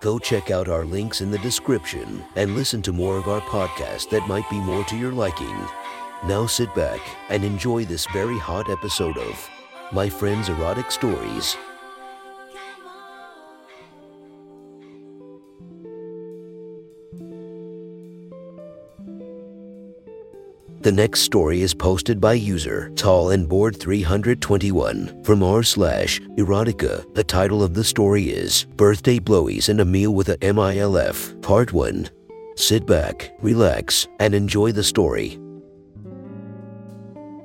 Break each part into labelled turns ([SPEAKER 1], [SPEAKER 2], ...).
[SPEAKER 1] Go check out our links in the description and listen to more of our podcast that might be more to your liking. Now sit back and enjoy this very hot episode of My Friend's Erotic Stories. The next story is posted by user Tall and Board 321 from r slash erotica. The title of the story is Birthday Blowies and a Meal with a MILF, Part 1. Sit back, relax, and enjoy the story.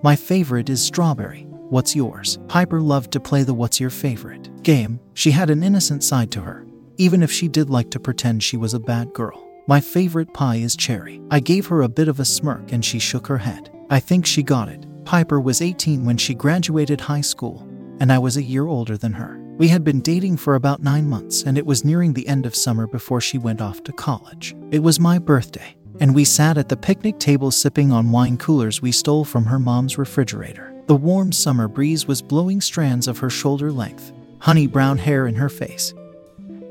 [SPEAKER 2] My favorite is strawberry. What's yours? Piper loved to play the What's Your Favorite game. She had an innocent side to her, even if she did like to pretend she was a bad girl. My favorite pie is cherry. I gave her a bit of a smirk and she shook her head. I think she got it. Piper was 18 when she graduated high school, and I was a year older than her. We had been dating for about nine months, and it was nearing the end of summer before she went off to college. It was my birthday, and we sat at the picnic table sipping on wine coolers we stole from her mom's refrigerator. The warm summer breeze was blowing strands of her shoulder length, honey brown hair in her face,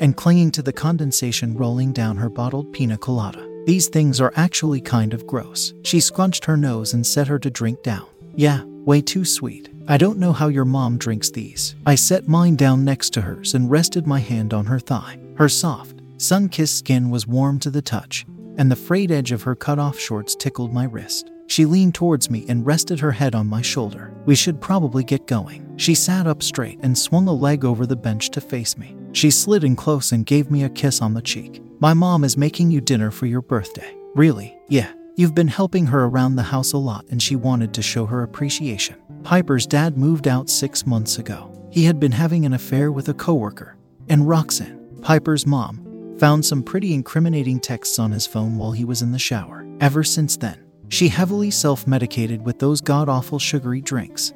[SPEAKER 2] and clinging to the condensation rolling down her bottled pina colada. These things are actually kind of gross. She scrunched her nose and set her to drink down. Yeah, way too sweet. I don't know how your mom drinks these. I set mine down next to hers and rested my hand on her thigh. Her soft, sun kissed skin was warm to the touch, and the frayed edge of her cut off shorts tickled my wrist. She leaned towards me and rested her head on my shoulder. We should probably get going. She sat up straight and swung a leg over the bench to face me. She slid in close and gave me a kiss on the cheek. My mom is making you dinner for your birthday. Really? Yeah. You've been helping her around the house a lot and she wanted to show her appreciation. Piper's dad moved out six months ago. He had been having an affair with a coworker. And Roxanne, Piper's mom, found some pretty incriminating texts on his phone while he was in the shower. Ever since then, she heavily self medicated with those god awful sugary drinks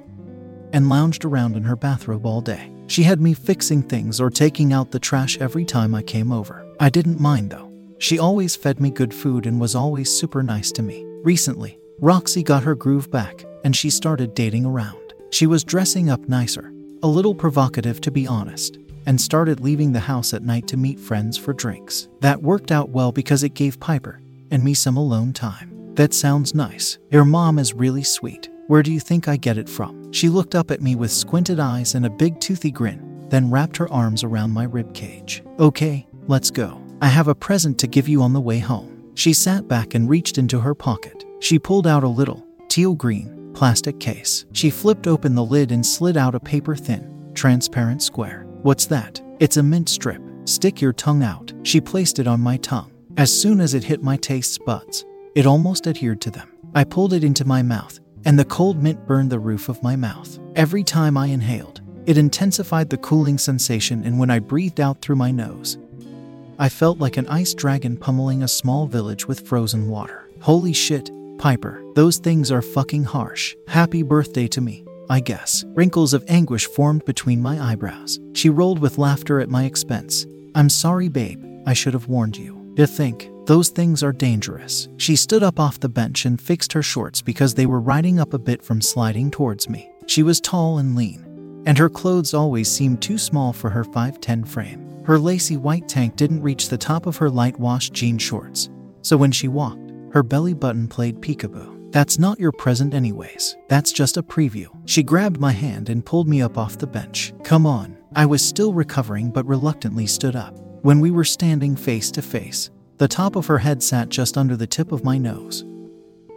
[SPEAKER 2] and lounged around in her bathrobe all day. She had me fixing things or taking out the trash every time I came over. I didn't mind though. She always fed me good food and was always super nice to me. Recently, Roxy got her groove back and she started dating around. She was dressing up nicer, a little provocative to be honest, and started leaving the house at night to meet friends for drinks. That worked out well because it gave Piper and me some alone time. That sounds nice. Your mom is really sweet. Where do you think I get it from? She looked up at me with squinted eyes and a big toothy grin, then wrapped her arms around my rib cage. Okay, let's go. I have a present to give you on the way home. She sat back and reached into her pocket. She pulled out a little, teal green, plastic case. She flipped open the lid and slid out a paper thin, transparent square. What's that? It's a mint strip. Stick your tongue out. She placed it on my tongue. As soon as it hit my taste buds, it almost adhered to them. I pulled it into my mouth, and the cold mint burned the roof of my mouth. Every time I inhaled, it intensified the cooling sensation, and when I breathed out through my nose, I felt like an ice dragon pummeling a small village with frozen water. Holy shit, Piper, those things are fucking harsh. Happy birthday to me, I guess. Wrinkles of anguish formed between my eyebrows. She rolled with laughter at my expense. I'm sorry, babe, I should have warned you. To think, those things are dangerous. She stood up off the bench and fixed her shorts because they were riding up a bit from sliding towards me. She was tall and lean, and her clothes always seemed too small for her 5'10 frame. Her lacy white tank didn't reach the top of her light wash jean shorts, so when she walked, her belly button played peekaboo. That's not your present, anyways. That's just a preview. She grabbed my hand and pulled me up off the bench. Come on. I was still recovering but reluctantly stood up. When we were standing face to face, the top of her head sat just under the tip of my nose,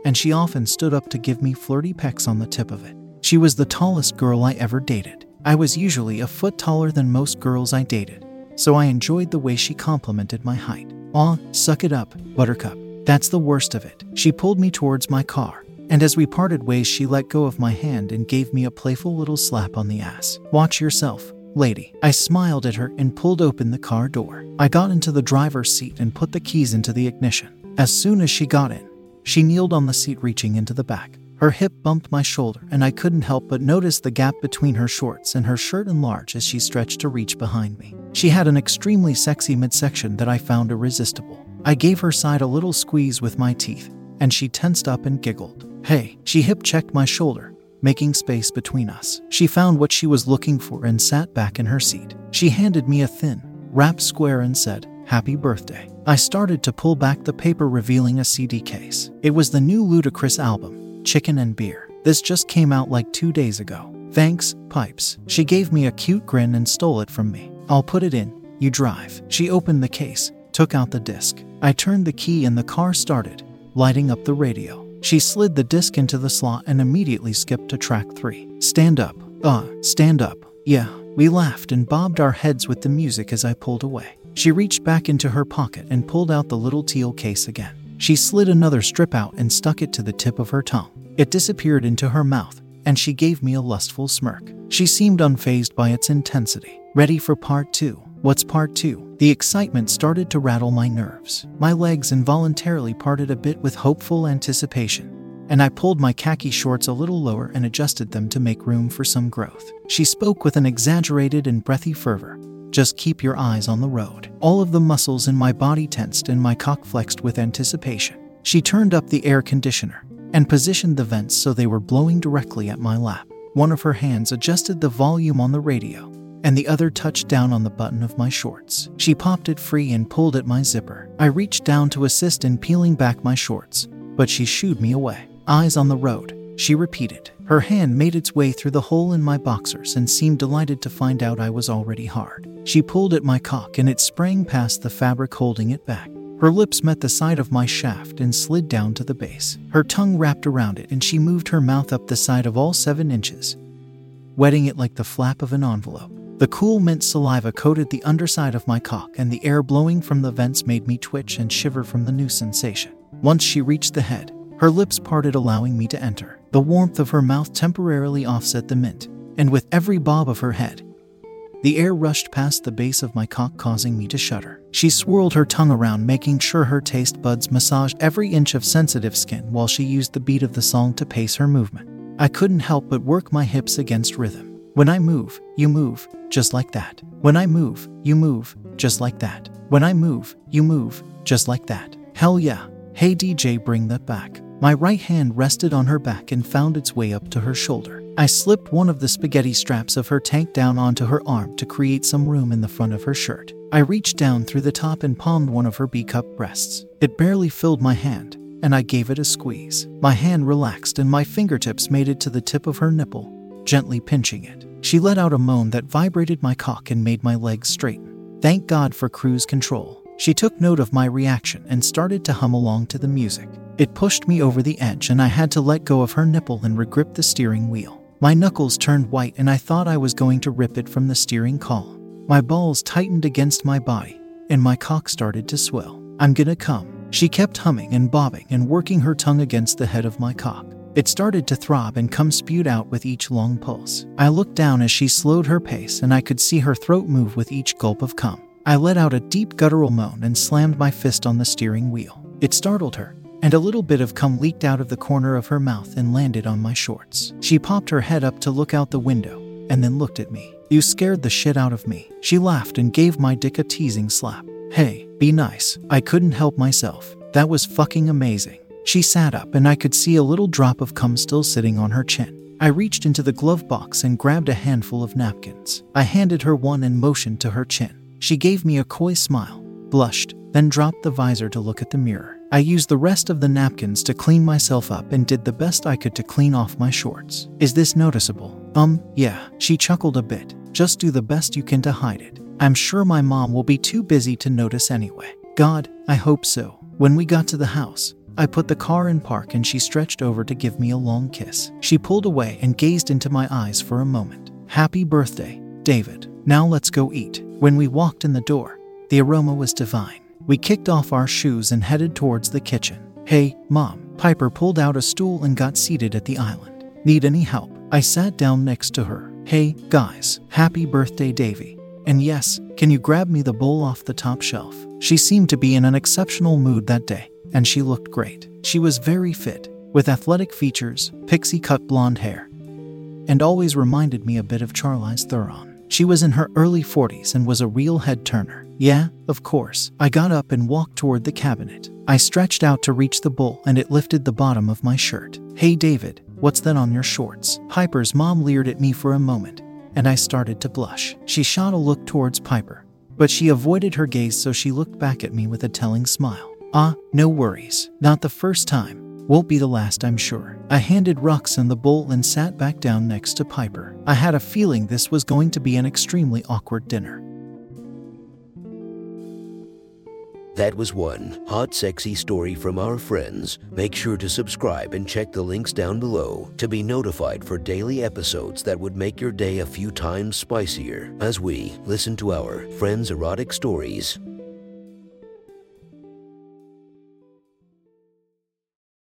[SPEAKER 2] and she often stood up to give me flirty pecks on the tip of it. She was the tallest girl I ever dated. I was usually a foot taller than most girls I dated, so I enjoyed the way she complimented my height. Aw, suck it up, Buttercup. That's the worst of it. She pulled me towards my car, and as we parted ways, she let go of my hand and gave me a playful little slap on the ass. Watch yourself, lady. I smiled at her and pulled open the car door. I got into the driver's seat and put the keys into the ignition. As soon as she got in, she kneeled on the seat, reaching into the back. Her hip bumped my shoulder, and I couldn't help but notice the gap between her shorts and her shirt enlarge as she stretched to reach behind me. She had an extremely sexy midsection that I found irresistible. I gave her side a little squeeze with my teeth, and she tensed up and giggled. Hey, she hip checked my shoulder, making space between us. She found what she was looking for and sat back in her seat. She handed me a thin, wrapped square and said, Happy birthday. I started to pull back the paper, revealing a CD case. It was the new Ludacris album, chicken and beer. This just came out like two days ago. Thanks, Pipes. She gave me a cute grin and stole it from me. I'll put it in. You drive. She opened the case, took out the disc. I turned the key and the car started, lighting up the radio. She slid the disc into the slot and immediately skipped to track three. Stand up. Uh, stand up. Yeah. We laughed and bobbed our heads with the music as I pulled away. She reached back into her pocket and pulled out the little teal case again. She slid another strip out and stuck it to the tip of her tongue. It disappeared into her mouth, and she gave me a lustful smirk. She seemed unfazed by its intensity. Ready for part two? What's part two? The excitement started to rattle my nerves. My legs involuntarily parted a bit with hopeful anticipation, and I pulled my khaki shorts a little lower and adjusted them to make room for some growth. She spoke with an exaggerated and breathy fervor. Just keep your eyes on the road. All of the muscles in my body tensed and my cock flexed with anticipation. She turned up the air conditioner and positioned the vents so they were blowing directly at my lap. One of her hands adjusted the volume on the radio, and the other touched down on the button of my shorts. She popped it free and pulled at my zipper. I reached down to assist in peeling back my shorts, but she shooed me away. Eyes on the road, she repeated. Her hand made its way through the hole in my boxers and seemed delighted to find out I was already hard. She pulled at my cock and it sprang past the fabric, holding it back. Her lips met the side of my shaft and slid down to the base. Her tongue wrapped around it and she moved her mouth up the side of all seven inches, wetting it like the flap of an envelope. The cool mint saliva coated the underside of my cock, and the air blowing from the vents made me twitch and shiver from the new sensation. Once she reached the head, her lips parted, allowing me to enter. The warmth of her mouth temporarily offset the mint, and with every bob of her head, the air rushed past the base of my cock, causing me to shudder. She swirled her tongue around, making sure her taste buds massaged every inch of sensitive skin while she used the beat of the song to pace her movement. I couldn't help but work my hips against rhythm. When I move, you move, just like that. When I move, you move, just like that. When I move, you move, just like that. Hell yeah. Hey DJ, bring that back. My right hand rested on her back and found its way up to her shoulder. I slipped one of the spaghetti straps of her tank down onto her arm to create some room in the front of her shirt. I reached down through the top and palmed one of her B cup breasts. It barely filled my hand, and I gave it a squeeze. My hand relaxed and my fingertips made it to the tip of her nipple, gently pinching it. She let out a moan that vibrated my cock and made my legs straighten. Thank God for cruise control. She took note of my reaction and started to hum along to the music. It pushed me over the edge, and I had to let go of her nipple and regrip the steering wheel. My knuckles turned white, and I thought I was going to rip it from the steering column. My balls tightened against my body, and my cock started to swell. I'm gonna come. She kept humming and bobbing and working her tongue against the head of my cock. It started to throb and come spewed out with each long pulse. I looked down as she slowed her pace, and I could see her throat move with each gulp of cum. I let out a deep guttural moan and slammed my fist on the steering wheel. It startled her, and a little bit of cum leaked out of the corner of her mouth and landed on my shorts. She popped her head up to look out the window and then looked at me. You scared the shit out of me. She laughed and gave my dick a teasing slap. Hey, be nice. I couldn't help myself. That was fucking amazing. She sat up and I could see a little drop of cum still sitting on her chin. I reached into the glove box and grabbed a handful of napkins. I handed her one and motioned to her chin. She gave me a coy smile, blushed, then dropped the visor to look at the mirror. I used the rest of the napkins to clean myself up and did the best I could to clean off my shorts. Is this noticeable? Um, yeah. She chuckled a bit. Just do the best you can to hide it. I'm sure my mom will be too busy to notice anyway. God, I hope so. When we got to the house, I put the car in park and she stretched over to give me a long kiss. She pulled away and gazed into my eyes for a moment. Happy birthday, David. Now let's go eat. When we walked in the door, the aroma was divine. We kicked off our shoes and headed towards the kitchen. Hey, Mom. Piper pulled out a stool and got seated at the island. Need any help? I sat down next to her. Hey, guys, happy birthday, Davy. And yes, can you grab me the bowl off the top shelf? She seemed to be in an exceptional mood that day, and she looked great. She was very fit, with athletic features, pixie cut blonde hair, and always reminded me a bit of Charlize Theron. She was in her early 40s and was a real head turner. Yeah, of course. I got up and walked toward the cabinet. I stretched out to reach the bowl and it lifted the bottom of my shirt. Hey, David, what's that on your shorts? Piper's mom leered at me for a moment, and I started to blush. She shot a look towards Piper, but she avoided her gaze so she looked back at me with a telling smile. Ah, no worries. Not the first time. Won't be the last, I'm sure. I handed Roxanne the bowl and sat back down next to Piper. I had a feeling this was going to be an extremely awkward dinner.
[SPEAKER 1] That was one hot, sexy story from our friends. Make sure to subscribe and check the links down below to be notified for daily episodes that would make your day a few times spicier as we listen to our friends' erotic stories.